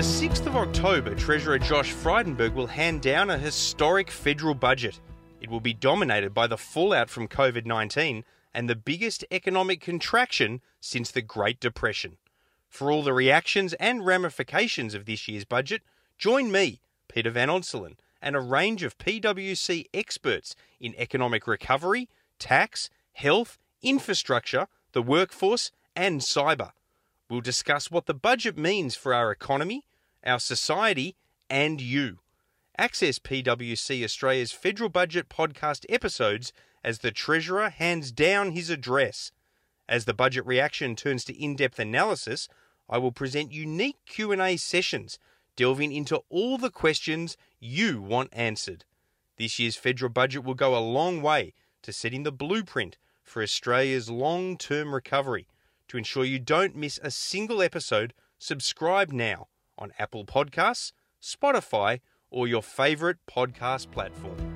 of October, Treasurer Josh Frydenberg will hand down a historic federal budget. It will be dominated by the fallout from COVID 19 and the biggest economic contraction since the Great Depression. For all the reactions and ramifications of this year's budget, join me, Peter Van Onselen, and a range of PwC experts in economic recovery, tax, health, infrastructure, the workforce, and cyber. We'll discuss what the budget means for our economy, our society, and you. Access PwC Australia's federal budget podcast episodes as the Treasurer hands down his address. As the budget reaction turns to in-depth analysis, I will present unique Q&A sessions delving into all the questions you want answered. This year's federal budget will go a long way to setting the blueprint for Australia's long-term recovery. To ensure you don't miss a single episode, subscribe now on Apple Podcasts, Spotify, or your favourite podcast platform.